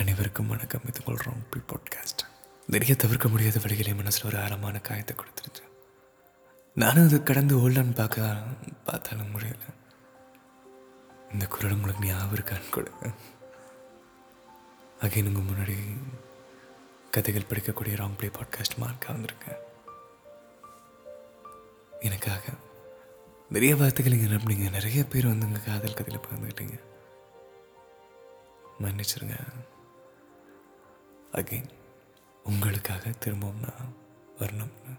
அனைவருக்கும் வணக்கம். இது உங்கள் ராம்பி பாட்காஸ்ட் நிறைய தவிர்க்க முடியாத வழிகளே மனசில் ஒரு ஆழமான காயத்தை கொடுத்துருச்சு நானும் அது கடந்து ஓடலான்னு பார்க்க பார்த்தாலும் முடியல. இந்த குரல் உங்களுக்கு ஞாபகம் இருக்கான்னு கூட. அகைன் உங்கள் முன்னாடி கதைகள் படிக்கக்கூடிய ராங் பிளே பாட்காஸ்ட் மார்க்காக வந்திருக்கேன். எனக்காக நிறைய வார்த்தைகள் இங்கே நம்பினீங்க. நிறைய பேர் வந்து உங்கள் காதல் கதையில் பகிர்ந்துக்கிட்டீங்க. மன்னிச்சிருங்க. அகைன் உங்களுக்காக திரும்பவும் நான் வரணும்னு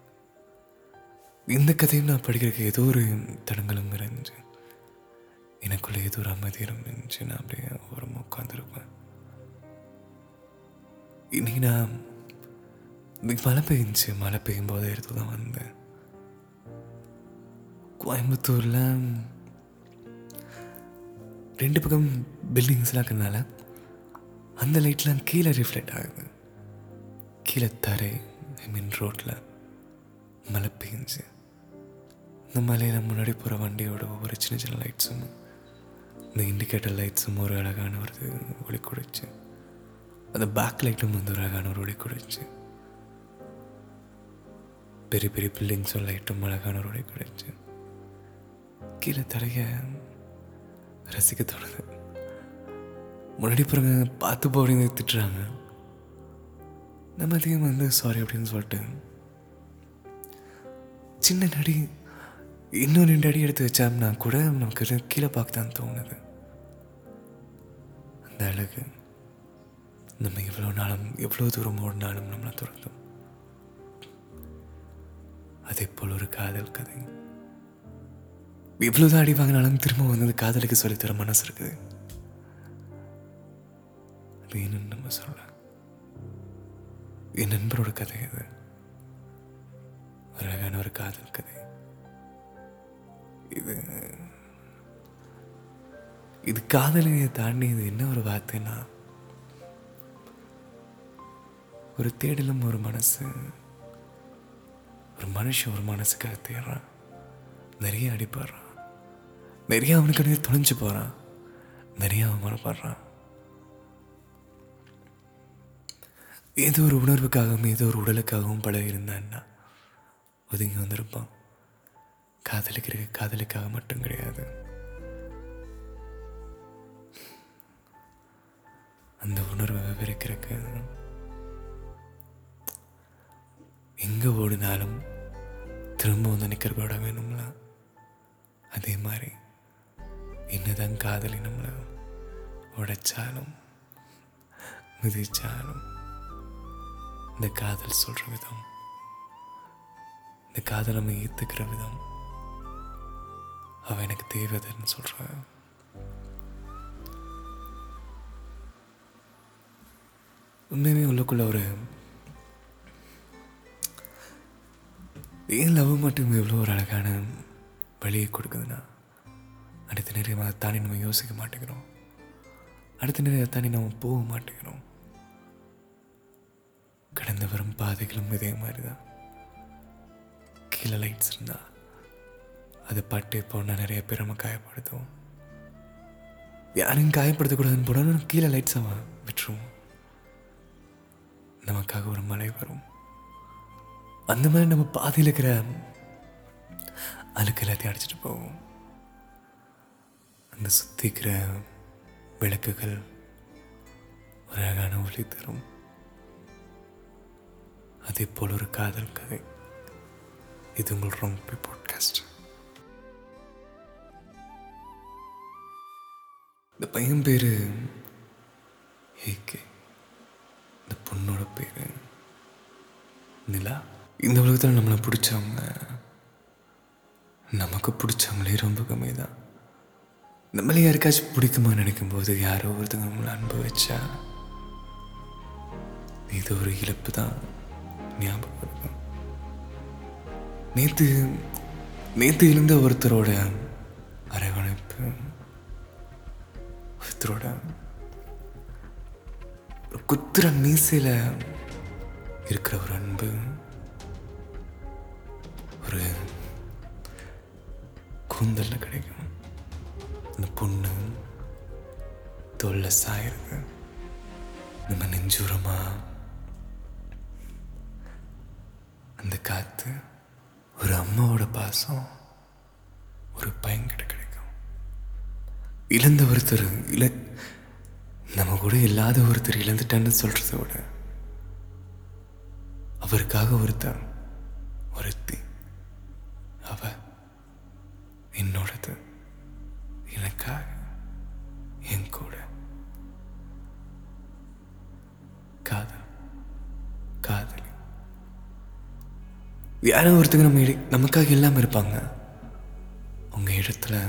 இந்த கதையும் நான் படிக்கிறதுக்கு ஏதோ ஒரு தடங்களும் இருந்துச்சு எனக்குள்ள ஏதோ ஒரு அமைதி இருந்துச்சு நான் அப்படியே ஒரு உட்காந்துருப்பேன் இன்னைக்கு நான் மழை பெய்ஞ்சிச்சு மழை பெய்யும் போது எடுத்து தான் வந்தேன். கோயம்புத்தூரில் ரெண்டு பக்கம் பில்டிங்ஸ்லாம் இருக்கிறதுனால அந்த லைட்லாம் கீழே ரிஃப்ளெக்ட் ஆகுது. கீழே தரை ஐ மீன் ரோட்டில் மழை பெஞ்சு இந்த மலையில் முன்னாடி போகிற வண்டியோட ஒவ்வொரு சின்ன சின்ன லைட்ஸும் இந்த இண்டிகேட்டர் லைட்ஸும் ஒரு அழகான ஒரு ஒளி கொடுச்சு. அந்த பேக் லைட்டும் வந்து ஒரு அழகான ஒரு ஒளி கொடுச்சு. பெரிய பெரிய பில்டிங்ஸும் லைட்டும் அழகான ஒரு ஒளி கொடுச்சு. கீழே தரைய ரசிக்க தோணுது. முன்னாடி பிறகு பார்த்து போ அப்படின்னு திட்டுறாங்க. நம்ம அதிகம் வந்து சாரி அப்படின்னு சொல்லிட்டு. சின்ன நடி இன்னும் ரெண்டு அடி எடுத்து வச்சோம்னா கூட நமக்கு கீழே பார்க்க தான் தோணுது. அந்த அழகு நம்ம எவ்வளோ நாளும் எவ்வளோ தூரம் ஓடினாலும் நம்மளை துறந்தோம் அதே போல் ஒரு காதல் கதை. எவ்வளோதான் அடி வாங்கினாலும் திரும்ப வந்து காதலுக்கு சொல்லித்தர மனசு இருக்குது. வேணும்னு நம்ம சொல்ல என் நண்பரோட கதை இது. ஒரு அழகான ஒரு காதல் கதை. இது இது காதலியை தாண்டி இது என்ன ஒரு வார்த்தைன்னா ஒரு தேடலும் ஒரு மனசு ஒரு மனுஷன் ஒரு மனசுக்காக தேடுறான். நிறைய அடிப்படுறான் நிறைய அவனுக்கு துணிஞ்சு போகிறான் நிறைய அவமானப்படுறான். ஏதோ ஒரு உணர்வுக்காகவும் ஏதோ ஒரு உடலுக்காகவும் பட இருந்தான்னா ஒதுங்கி வந்திருப்பான் காதலிக்கிற காதலுக்காக மட்டும் கிடையாது. அந்த உணர்வை விவரிக்கிறக்கு எங்கே ஓடினாலும் திரும்ப வந்து நிற்கிறக்கூட வேணும்ல? அதே மாதிரி என்னதான் காதலி நம்மளை உடைச்சாலும் மிதிச்சாலும் இந்த காதல் சொல்கிற விதம் இந்த காதல் நம்ம ஏற்றுக்கிற விதம் அவன் எனக்கு தேவதைன்னு சொல்கிறான் உண்மையுமே உள்ளக்குள்ள ஒரு ஏன் லவ் மட்டும் எவ்வளோ ஒரு அழகான வழியை கொடுக்குதுன்னா அடுத்த நிறைய அதை தாண்டி நம்ம யோசிக்க மாட்டேங்கிறோம். அடுத்த நிறைய அதை தாண்டி நம்ம போக மாட்டேங்கிறோம். கடந்து வரும் பாதைகளும் இதே மாதிரி தான் கீழே லைட்ஸ் இருந்தால் அது பட்டு போனால் நிறைய பேர் நம்ம காயப்படுத்துவோம். யாரையும் காயப்படுத்தக்கூடாதுன்னு போனாலும் கீழே லைட்ஸ் அவன் விட்டுருவோம். நமக்காக ஒரு மழை வரும். அந்த மாதிரி நம்ம பாதையில் இருக்கிற அழுக்கு எல்லாத்தையும் அடிச்சிட்டு போவோம். அந்த சுத்திக்கிற விளக்குகள் ஒரு அழகான ஒளி தரும். அதே போல் ஒரு காதல் கதை. இது உங்கள் ரொம்ப பாட்காஸ்ட் இந்த பையன் பேர் ஏகே இந்த பொண்ணோட பேர் நிலா. இந்த உலகத்தில் நம்மளை பிடிச்சவங்க நமக்கு பிடிச்சவங்களே ரொம்ப கம்மி தான் நம்மளே யாருக்காச்சும் பிடிக்குமா நினைக்கும் போது யாரோ ஒருத்தங்க நம்மளை அன்பு வச்சா இது ஒரு இழப்பு தான் ஞாபகம் இருக்கும் நேற்று நேற்று இருந்த ஒருத்தரோட அரவணைப்பு ஒருத்தரோட குத்துற மீசையில் இருக்கிற ஒரு அன்பு ஒரு கூந்தல்ல கிடைக்கும். அந்த பொண்ணு தொல்லை சாயிருக்கு நம்ம நெஞ்சூரமாக அந்த காத்து ஒரு அம்மாவோட பாசம் ஒரு பையன்கிட்ட கிடைக்கும். இழந்த ஒருத்தர் இழ நம்ம கூட இல்லாத ஒருத்தர் இழந்துட்டான்னு சொல்றத விட அவருக்காக ஒருத்தன் ஒருத்தி அவ என்னோடது எனக்காக என் கூட. காதல் காதல். யாரோ ஒருத்தங்க நம்ம இட- நமக்காக இல்லாமல் இருப்பாங்க. அவங்க இடத்துல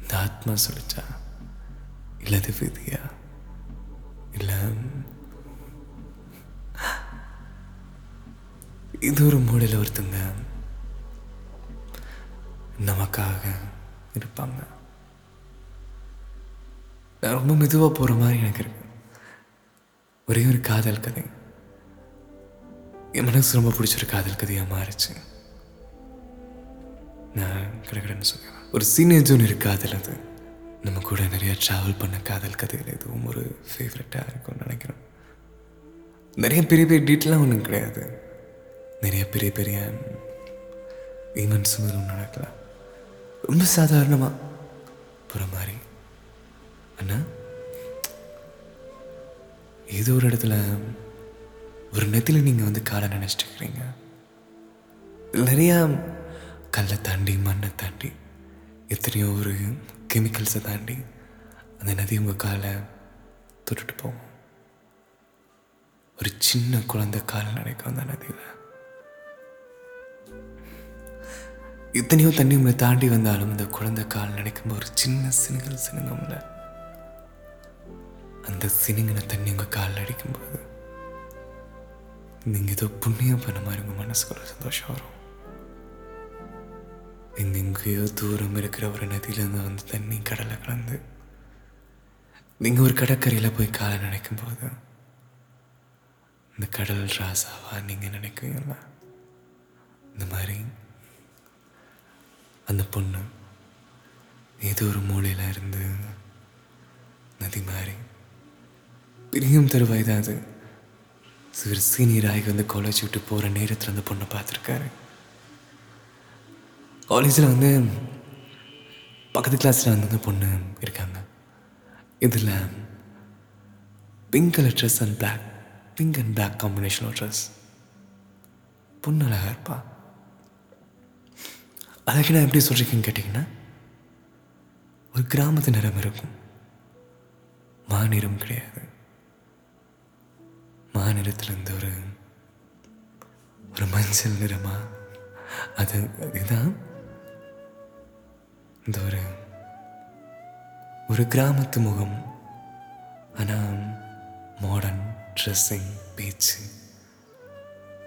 இந்த ஆத்மா சொல்லிச்சா இல்லது விதியா? இல்லை இது ஒரு மூலையில் ஒருத்தங்க நமக்காக இருப்பாங்க. நான் ரொம்ப மெதுவாக போகிற மாதிரி எனக்கு இருக்கு. ஒரே ஒரு காதல் கதை. என் மனசு ரொம்ப பிடிச்ச ஒரு காதல் கதையாக மாறிச்சு. நான் கிடக்கிறேன்னு சொல்லுவேன் ஒரு சீனேஜும் ஜூனியர் காதல் அது. நம்ம கூட நிறைய ட்ராவல் பண்ண காதல் கதைகள் எதுவும் ஒரு ஃபேவரட்டாக இருக்கும்னு நினைக்கிறேன் நிறைய பெரிய பெரிய டீட்டெயிலாக ஒன்றும் கிடையாது. நிறைய பெரிய பெரிய ஈவெண்ட்ஸும் எதுவும் நடக்கல ரொம்ப சாதாரணமாக போகிற மாதிரி. அண்ணா ஏதோ ஒரு இடத்துல ஒரு நெத்தில நீங்கள் வந்து காலை நினச்சிட்டு இருக்கிறீங்க நிறையா கல்லை தாண்டி மண்ணை தாண்டி எத்தனையோ ஒரு கெமிக்கல்ஸை தாண்டி அந்த நதி உங்கள் காலை தொட்டுட்டு போகும். ஒரு சின்ன குழந்தை கால் நடக்கும் அந்த நதியில். எத்தனையோ தண்ணி உங்களை தாண்டி வந்தாலும் இந்த குழந்தை கால் நினைக்கும் ஒரு சின்ன சினுங்கல் சினுங்கம்ல அந்த சினுங்கின தண்ணி உங்கள் காலில் அடிக்கும்போது நீங்கள் ஏதோ புண்ணியம் பண்ண மாதிரி உங்கள் மனசுக்குள்ள சந்தோஷம் வரும். எங்கெங்கேயோ தூரம் இருக்கிற ஒரு நதியிலேருந்து வந்து தண்ணி கடலை கலந்து நீங்கள் ஒரு கடற்கரையில் போய் காலை நினைக்கும் போது இந்த கடல் ராசாவா நீங்கள் நினைக்குவீங்களா இந்த மாதிரி அந்த பொண்ணு ஏதோ ஒரு மூலையில் இருந்து நதி மாதிரி பிரியும் தருவாய் தான் அது. சிறு சீனியர் வந்து காலேஜ் விட்டு போகிற நேரத்தில் அந்த பொண்ணை பார்த்துருக்காரு. காலேஜில் வந்து பக்கத்து கிளாஸில் வந்து அந்த பொண்ணு இருக்காங்க. இதில் pink colour dress and black pink and black combination dress பொண்ணு அழகாக இருப்பா. அழகு நான் எப்படி சொல்கிறீங்கன்னு கேட்டிங்கன்னா ஒரு கிராமத்து நிறம் இருக்கும். மாநிறம் கிடையாது. மாநிறத்தில் ஒரு ஒரு மஞ்சள் நிறமா அது இதுதான். இந்த ஒரு ஒரு கிராமத்து முகம். ஆனால் மாடர்ன் ட்ரெஸ்ஸிங் பேச்சு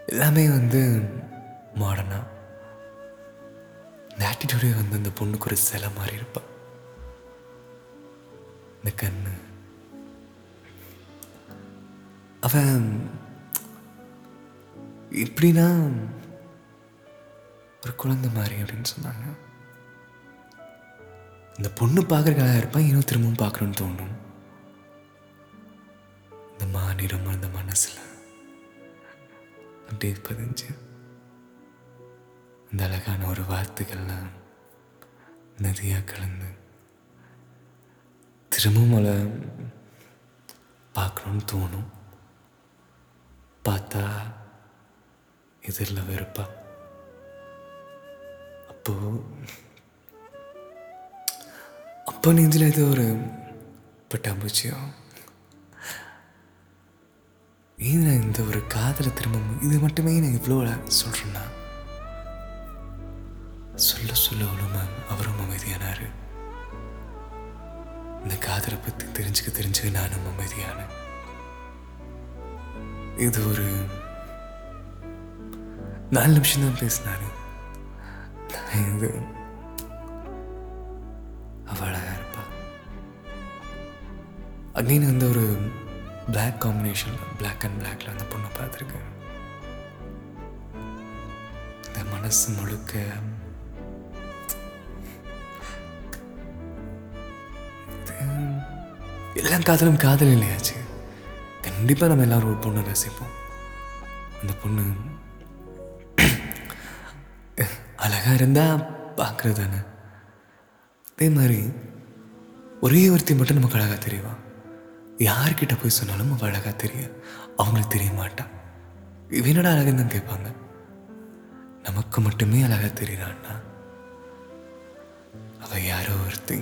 எல்லாமே வந்து மாடர்னாக இந்த ஆட்டிடியூடே வந்து அந்த பொண்ணுக்கு ஒரு சிலை மாதிரி இருப்பான் இந்த கண்ணு அவன் எப்படின்னா ஒரு குழந்தை மாதிரி அப்படின்னு சொன்னாங்க. இந்த பொண்ணு பார்க்குறக்காக இருப்பான் இன்னும் திரும்பவும் பார்க்கணுன்னு தோணும். இந்த மாநிலம் அந்த மனசில் அப்படியே பதிஞ்சு அந்த அழகான ஒரு வார்த்தைகள்லாம் நதியாக கலந்து திரும்பவும் அவளை பார்க்கணுன்னு தோணும். பார்த்தா எதிரில் வெறுப்பா. அப்போ அப்போ நெஞ்சில் ஏதோ ஒரு பட்டாம்பூச்சியோ ஏன் நான் இந்த ஒரு காதலை திரும்ப இது மட்டுமே நான் இவ்வளோ சொல்கிறேன்னா சொல்ல சொல்ல அவளும் அவரும் அமைதியானாரு. இந்த காதலை பற்றி தெரிஞ்சுக்க தெரிஞ்சுக்க நானும் அமைதியானேன். இது ஒரு நாலு நிமிஷம் தான் பேசினாரு. இது அவள் இருப்பா. அகைன் வந்து ஒரு பிளாக் காம்பினேஷன் பிளாக் அண்ட் பிளாக்ல அந்த பொண்ணை பார்த்துருக்கேன். இந்த மனசு முழுக்க இது எல்லாம் காதலும் காதல் இல்லையாச்சு? கண்டிப்பாக நம்ம எல்லாரும் ஒரு பொண்ணை ரசிப்போம். அந்த பொண்ணு அழகாக இருந்தால் பார்க்குறது தானே? அதே மாதிரி ஒரே ஒருத்தி மட்டும் நமக்கு அழகாக தெரியவா யார்கிட்ட போய் சொன்னாலும் அவள் அழகாக தெரிய அவங்களுக்கு தெரிய மாட்டா. இவனோட அழகுன்னு தான் கேட்பாங்க. நமக்கு மட்டுமே அழகாக தெரியறான்னா அவள் யாரோ ஒருத்தி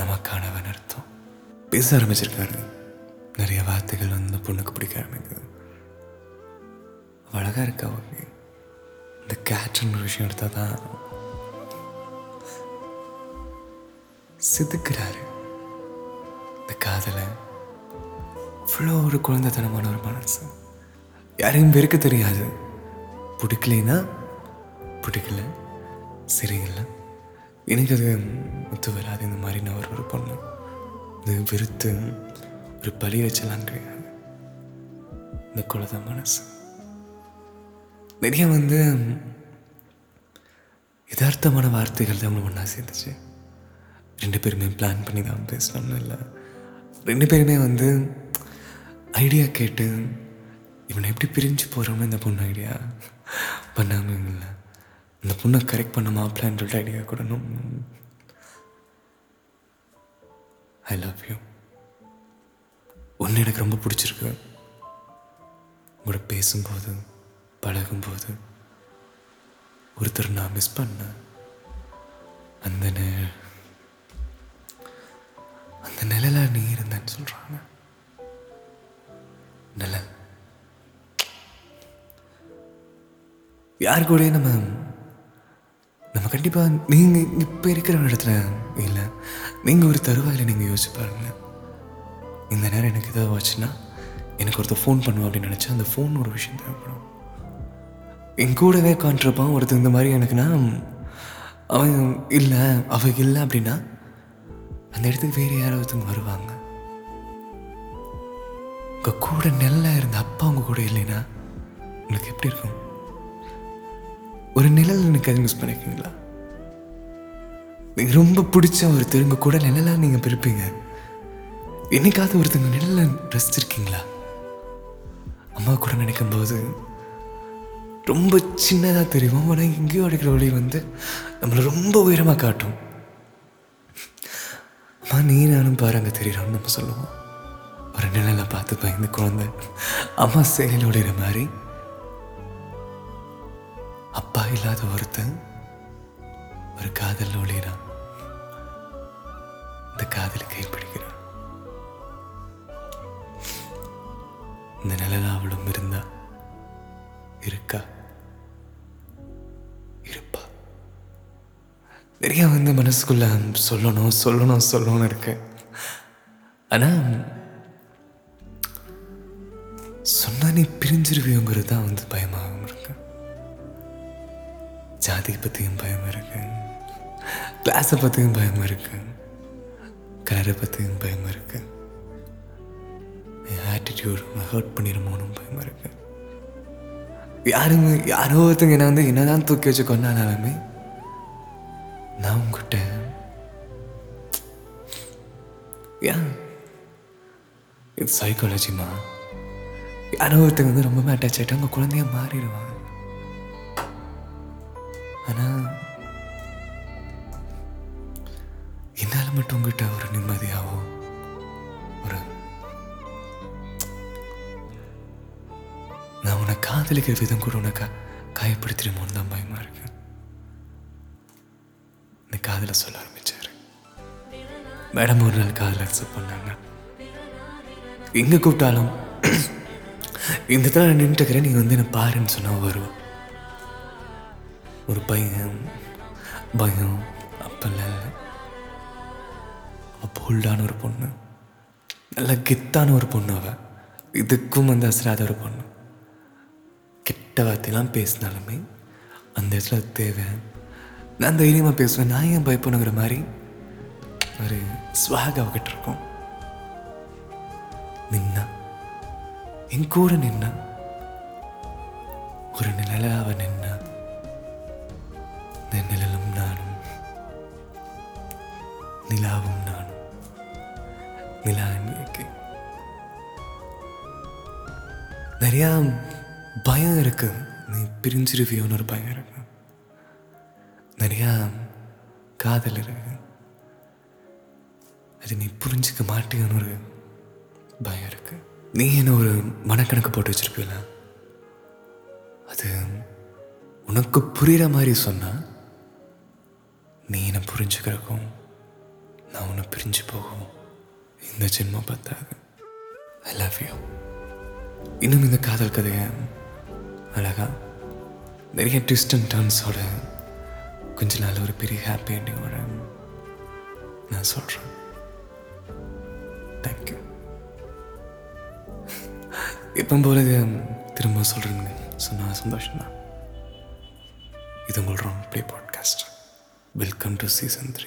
நமக்கானவன் அர்த்தம். பேச ஆரம்பிச்சிருக்காரு. நிறைய வார்த்தைகள் வந்து பொண்ணுக்கு பிடிக்க ஆரம்பிக்குது. அழகாக இருக்கா ஓகே இந்த கேட்ச்னு ஒரு விஷயம் எடுத்தால் தான் சிதுக்கிறாரு. இந்த காதலை. இவ்வளோ ஒரு குழந்தைத்தனமான ஒரு மனசு. யாரையும் வெறுக்க தெரியாது. பிடிக்கலைன்னா பிடிக்கல. சரியில்லை. எனக்கு அது ஒத்து வராது. இந்த மாதிரி நான் ஒரு ஒரு பொண்ணு. இது வெறுத்து ஒரு பழி வச்சலாம் கிடையாது. இந்த குலத மனசு. நிறைய வந்து யதார்த்தமான வார்த்தைகள் தான் நம்மளை ஒன்றா சேர்ந்துச்சு ரெண்டு பேருமே பிளான் பண்ணி தான் பேசணும்னு இல்லை. ரெண்டு பேருமே வந்து ஐடியா கேட்டு இவனை எப்படி பிரிஞ்சு போகிறோம்னு இந்த பொண்ணு ஐடியா பண்ணாமல் இல்லை. இந்த பொண்ணை கரெக்ட் பண்ண மாப்பிள்ளான்னு சொல்லிட்டு ஐடியா கொடுணும் ஐ லவ் யூ பொண்ணு எனக்கு ரொம்ப பிடிச்சிருக்கு. உங்களோட பேசும்போது பழகும்போது ஒருத்தர் நான் மிஸ் பண்ணேன். அந்த நே- அந்த நிழலா நீ இருந்தேன்னு சொல்றாங்க. நிழல். யார் கூடயும் நம்ம நம்ம கண்டிப்பாக நீங்கள் இப்போ இருக்கிற இடத்துல இல்லை. நீங்கள் ஒரு தருவாயில் நீங்கள் யோசிச்சு பாருங்களேன். இந்த நேரம் எனக்கு ஏதாவது ஆச்சுன்னா எனக்கு ஒருத்தர் ஃபோன் பண்ணுவோம் அப்படின்னு நினச்சா அந்த ஃபோன் ஒரு விஷயம் தேவைப்படும். என் கூடவே காண்ட்ருப்பான் ஒருத்தர் இந்த மாதிரி எனக்குன்னா அவன் இல்லை அவ இல்லை அப்படின்னா அந்த இடத்துக்கு வேறு யாரோ ஒருத்தவங்க வருவாங்க. உங்கள் கூட நிழலாக இருந்த அப்பா உங்கள் கூட இல்லைன்னா உங்களுக்கு எப்படி இருக்கும்? ஒரு நிழல் எனக்கு அது மிஸ் பண்ணிருக்கீங்களா? நீங்க ரொம்ப பிடிச்ச ஒருத்தர் உங்கள் கூட நிழலாக நீங்கள் பிரிப்பீங்க. என்னைக்காவது ஒருத்தங்க நிழல ரசிச்சிருக்கீங்களா? அம்மா கூட நினைக்கும் போது ரொம்ப சின்னதாக தெரியும். ஆனால் எங்கேயோ அடிக்கிற ஒளி வந்து நம்மளை ரொம்ப உயரமாக காட்டும். அம்மா நீ நானும் பாரு அங்கே நம்ம சொல்லுவோம். ஒரு நிழலை பார்த்து பயந்து குழந்தை அம்மா செயல் உடையிற மாதிரி அப்பா இல்லாத ஒருத்தன் ஒரு காதல் ஒளிகிறான் இந்த காதலை கைப்பிடிக்கிறான். இந்த நிலையில் அவளும் இருந்தா இருக்கா? இருப்பா. நிறைய வந்து மனசுக்குள்ள சொல்லணும் சொல்லணும் சொல்லணும்னு இருக்கு ஆனா சொன்னா நீ பிரிஞ்சிருவியோங்கிறது தான் வந்து பயமாகவும் இருக்கு. ஜாதி பற்றியும் பயம் இருக்கு. கிளாஸை பற்றியும் பயம் இருக்கு. கலரை பற்றியும் பயம் இருக்கு. என் ஆட்டிடியூட் ஹர்ட் பண்ணிடுமோன்னு பயமாக இருக்கு. யாருங்க யாரோ ஒருத்தங்க என்ன வந்து என்ன தான் தூக்கி வச்சு கொண்டானாலுமே நான் உங்ககிட்ட ஏன்? இது சைக்காலஜிமா யாரோ ஒருத்தங்க வந்து ரொம்பவே அட்டாச் ஆகிட்டு அவங்க குழந்தைய மாறிடுவாங்க. ஆனால் என்னால் மட்டும் உங்ககிட்ட காதலிக்கிற விதம் கூட உனக்கு காயப்படுத்திடுமோன்னு தான் பயமா இருக்கு. இந்த காதலை சொல்ல ஆரம்பிச்சாரு. மேடம் ஒரு நாள் காதல் அக்செப்ட் பண்ணாங்க. எங்க கூப்பிட்டாலும் இந்த இடத்துல நான் நின்றுக்கிறேன் நீ வந்து என்ன பாருன்னு சொன்னால் வருவோம் ஒரு பையன் பயம் அப்பல்ல இல்லை. போல்டான ஒரு பொண்ணு. நல்ல கெத்தான ஒரு பொண்ணு அவள் இதுக்கும் வந்து அசராத ஒரு பொண்ணு. கெட்ட வார்த்தையெல்லாம் பேசினாலுமே அந்த இடத்துல தேவை. நான் தைரியமாக பேசுவேன். நான் ஏன் பயப்பணுங்கிற மாதிரி ஒரு ஸ்வாக் அவகிட்ட இருக்கும். நின்னா. என் கூட நின்னா. ஒரு நிழல அவ நின்னா. இந்த நிழலும் நானும். நிலாவும் நானும். நிலா நிறையா பயம் இருக்கு. நீ பிரிஞ்சிருவியோன்னு ஒரு பயம் இருக்கு. நிறையா காதல் இருக்கு. அது நீ புரிஞ்சுக்க மாட்டேன்னு ஒரு பயம் இருக்கு. நீ என்ன ஒரு மனக்கணக்கு போட்டு வச்சிருப்பீல அது உனக்கு புரிகிற மாதிரி சொன்னா நீ என்னை புரிஞ்சுக்கிறக்கும் நான் உன்னை பிரிஞ்சு போகும். இந்த ஜென்மம் பத்தாது. ஐ லவ் யூ இன்னும் இந்த காதல் கதையை அழகாக நிறைய ட்விஸ்ட் அண்ட் டர்ன்ஸோட கொஞ்ச நாள் ஒரு பெரிய ஹாப்பி எண்டிங்கோட நான் சொல்கிறேன் தேங்க்யூ இப்போ போல திரும்ப சொல்கிறேங்க சொன்னால் சந்தோஷம்தான். இது உங்களோட play podcast welcome to season three